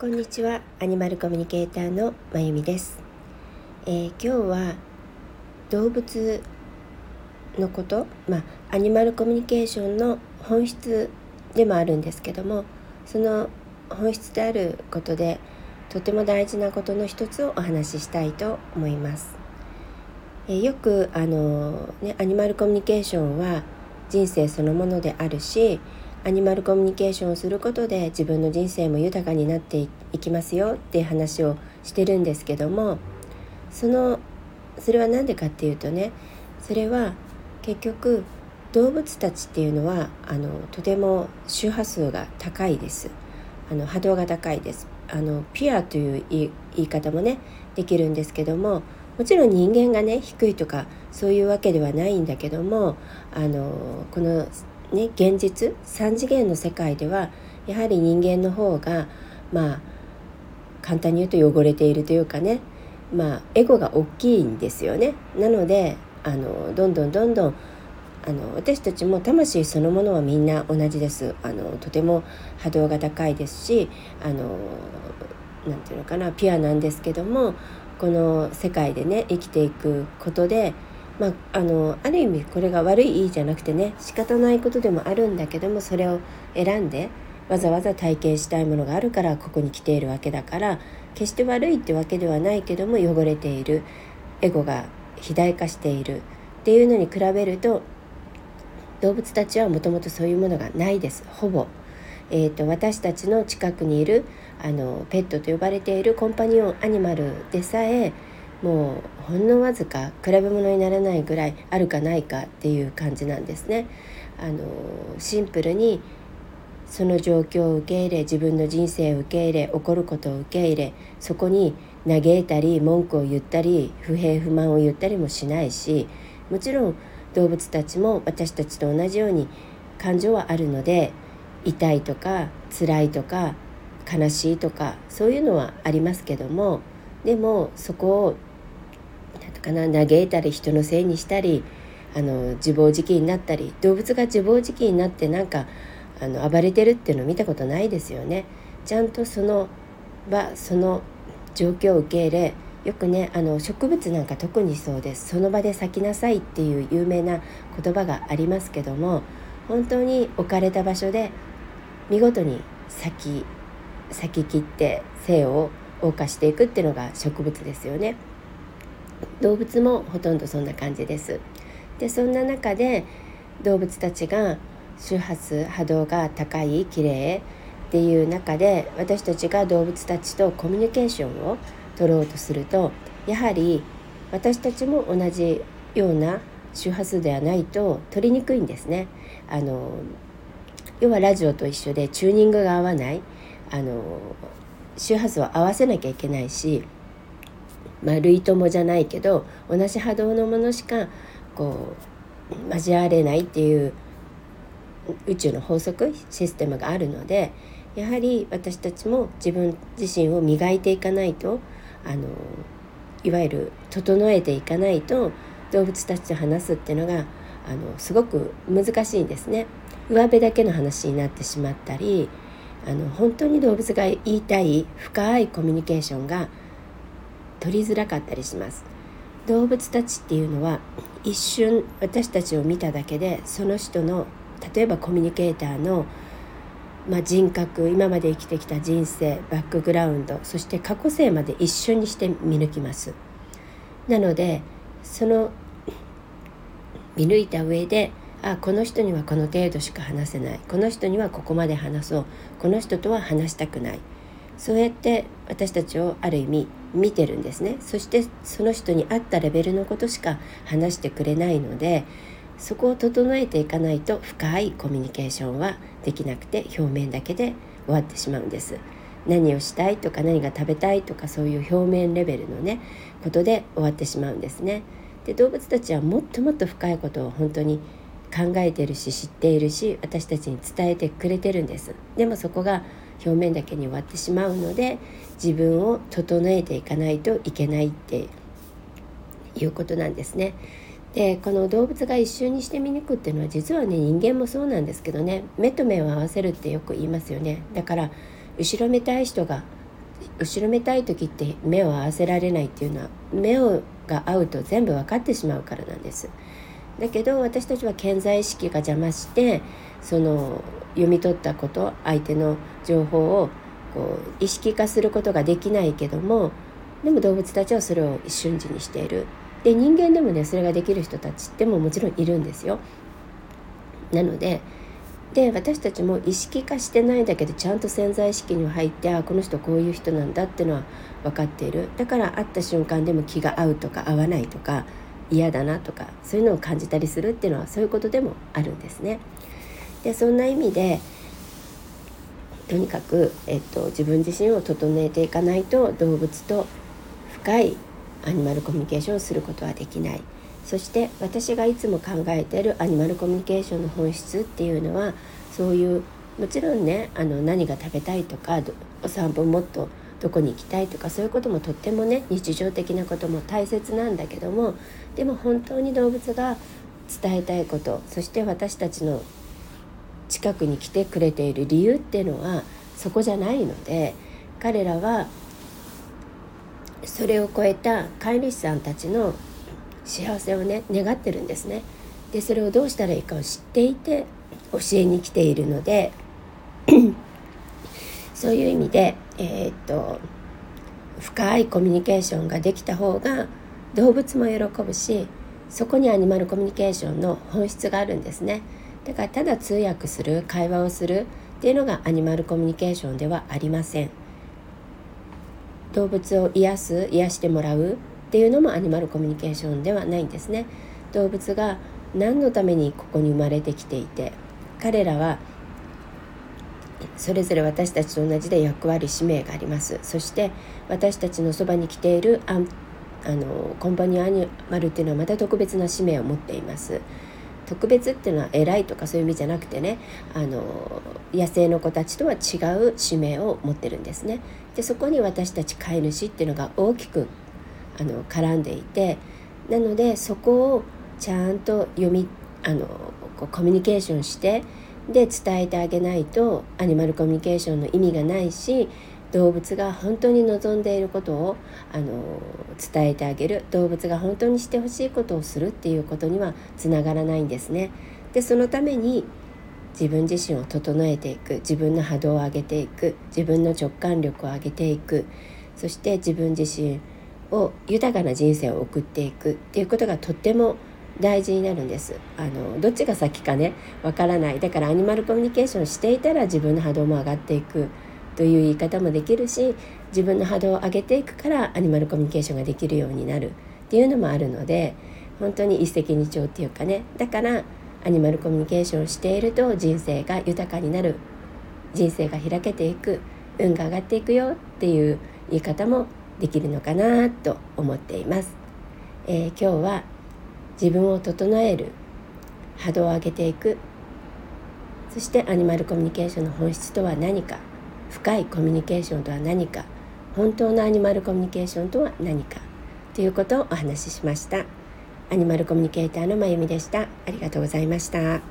こんにちは。アニマルコミュニケーターのまゆみです、えー、今日は動物のことまあアニマルコミュニケーションの本質でもあるんですけどもその本質であることでとても大事なことの一つをお話ししたいと思います、えー、よくあのねアニマルコミュニケーションは人生そのものであるしアニマルコミュニケーションをすることで自分の人生も豊かになっていきますよっていう話をしてるんですけどもそのそれは何でかっていうとねそれは結局動物たちっていうのはあのとても周波数が高いです。あの波動が高いです。あのピュアという言い方もねできるんですけどももちろん人間がね低いとかそういうわけではないんだけどもあのこのね、現実3次元の世界ではやはり人間の方がまあ簡単に言うと汚れているというかねまあエゴが大きいんですよね。なのであのどんどんどんどんあの私たちも魂そのものはみんな同じですあのとても波動が高いですしあのなていうのかなピュアなんですけどもこの世界でね生きていくことでまあ、あのある意味これが悪いいいじゃなくてね仕方ないことでもあるんだけどもそれを選んでわざわざ体験したいものがあるからここに来ているわけだから決して悪いってわけではないけども汚れているエゴが肥大化しているっていうのに比べると動物たちはもともとそういうものがないですほぼ。えーと、私たちの近くにいるあのペットと呼ばれているコンパニオンアニマルでさえもうほんのわずか比べ物にならないぐらいあるかないかっていう感じなんですね。あのシンプルにその状況を受け入れ自分の人生を受け入れ起こることを受け入れそこに嘆いたり文句を言ったり不平不満を言ったりもしないしもちろん動物たちも私たちと同じように感情はあるので痛いとか辛いとか悲しいとかそういうのはありますけどもでもそこをかな嘆いたり人のせいにしたりあの自暴自棄になったり動物が自暴自棄になってなんかあの暴れてるっていうのを見たことないですよね。ちゃんとその場その状況を受け入れよくねあの植物なんか特にそうですその場で咲きなさいっていう有名な言葉がありますけども本当に置かれた場所で見事に咲き咲き切って生を謳歌していくっていうのが植物ですよね。動物もほとんどそんな感じです。でそんな中で動物たちが周波数波動が高い綺麗っていう中で私たちが動物たちとコミュニケーションを取ろうとするとやはり私たちも同じような周波数ではないと取りにくいんですね。あの要はラジオと一緒でチューニングが合わないあの周波数を合わせなきゃいけないしまあ、類友じゃないけど同じ波動のものしかこう交われないっていう宇宙の法則システムがあるのでやはり私たちも自分自身を磨いていかないとあのいわゆる整えていかないと動物たちと話すっていうのがあのすごく難しいんですね。上辺だけの話になってしまったりあの本当に動物が言いたい深いコミュニケーションが取りづらかったりします。動物たちっていうのは一瞬私たちを見ただけでその人の例えばコミュニケーターの、まあ、人格今まで生きてきた人生バックグラウンドそして過去性まで一緒にして見抜きます。なのでその見抜いた上であこの人にはこの程度しか話せない。この人にはここまで話そう。この人とは話したくない。そうやって私たちをある意味見てるんですね。そしてその人に合ったレベルのことしか話してくれないのでそこを整えていかないと深いコミュニケーションはできなくて表面だけで終わってしまうんです。何をしたいとか何が食べたいとかそういう表面レベルのねことで終わってしまうんですね。で動物たちはもっともっと深いことを本当に考えてるし知っているし私たちに伝えてくれてるんです。でもそこが表面だけに終わってしまうので自分を整えていかないといけないっていうことなんですね。でこの動物が一瞬にして見抜くっていうのは実はね人間もそうなんですけどね目と目を合わせるってよく言いますよねだから後ろめたい人が後ろめたい時って目を合わせられないっていうのは目をが合うと全部分かってしまうからなんです。だけど私たちは健在意識が邪魔してその読み取ったこと相手の情報をこう意識化することができないけどもでも動物たちはそれを一瞬時にしているで人間でもねそれができる人たちってももちろんいるんですよ。なのでで私たちも意識化してないだけでちゃんと潜在意識には入ってあこの人こういう人なんだっていうのは分かっているだから会った瞬間でも気が合うとか合わないとか嫌だなとかそういうのを感じたりするっていうのはそういうことでもあるんですね。でそんな意味でとにかく、えっと、自分自身を整えていかないと動物と深いアニマルコミュニケーションをすることはできないそして私がいつも考えてるアニマルコミュニケーションの本質っていうのはそういうもちろんねあの何が食べたいとかお散歩もっとどこに行きたいとかそういうこともとってもね日常的なことも大切なんだけどもでも本当に動物が伝えたいことそして私たちの近くに来てくれている理由っていうのはそこじゃないので彼らはそれを超えた飼い主さんたちの幸せをね願ってるんですね。でそれをどうしたらいいかを知っていて教えに来ているので そういう意味で、えー、っと深いコミュニケーションができた方が動物も喜ぶしそこにアニマルコミュニケーションの本質があるんですね。だからただ通訳する会話をするっていうのがアニマルコミュニケーションではありません。動物を癒す癒してもらうっていうのもアニマルコミュニケーションではないんですね。動物が何のためにここに生まれてきていて彼らはそれぞれ私たちと同じで役割使命があります。そして私たちのそばに来ているああのコンパニオンアニマルっていうのはまた特別な使命を持っています。特別っていうのは偉いとかそういう意味じゃなくてねあの野生の子たちとは違う使命を持ってるんですね。でそこに私たち飼い主っていうのが大きくあの絡んでいてなのでそこをちゃんと読みあのこうコミュニケーションしてで伝えてあげないとアニマルコミュニケーションの意味がないし動物が本当に望んでいることをあの伝えてあげる。動物が本当にしてほしいことをするっていうことにはつながらないんですね。でそのために自分自身を整えていく。自分の波動を上げていく。自分の直感力を上げていく。そして自分自身を豊かな人生を送っていくっていうことがとっても大事になるんです。あのどっちが先かねわからない。だからアニマルコミュニケーションしていたら自分の波動も上がっていくという言い方もできるし自分の波動を上げていくからアニマルコミュニケーションができるようになる。っていうのもあるので本当に一石二鳥っていうかね。だからアニマルコミュニケーションをしていると人生が豊かになる。人生が開けていく。運が上がっていくよ。っていう言い方もできるのかなと思っています、えー、今日は自分を整える。波動を上げていく。そしてアニマルコミュニケーションの本質とは何か。深いコミュニケーションとは何か。本当のアニマルコミュニケーションとは何か。ということをお話ししました。アニマルコミュニケーターのまゆみでした。ありがとうございました。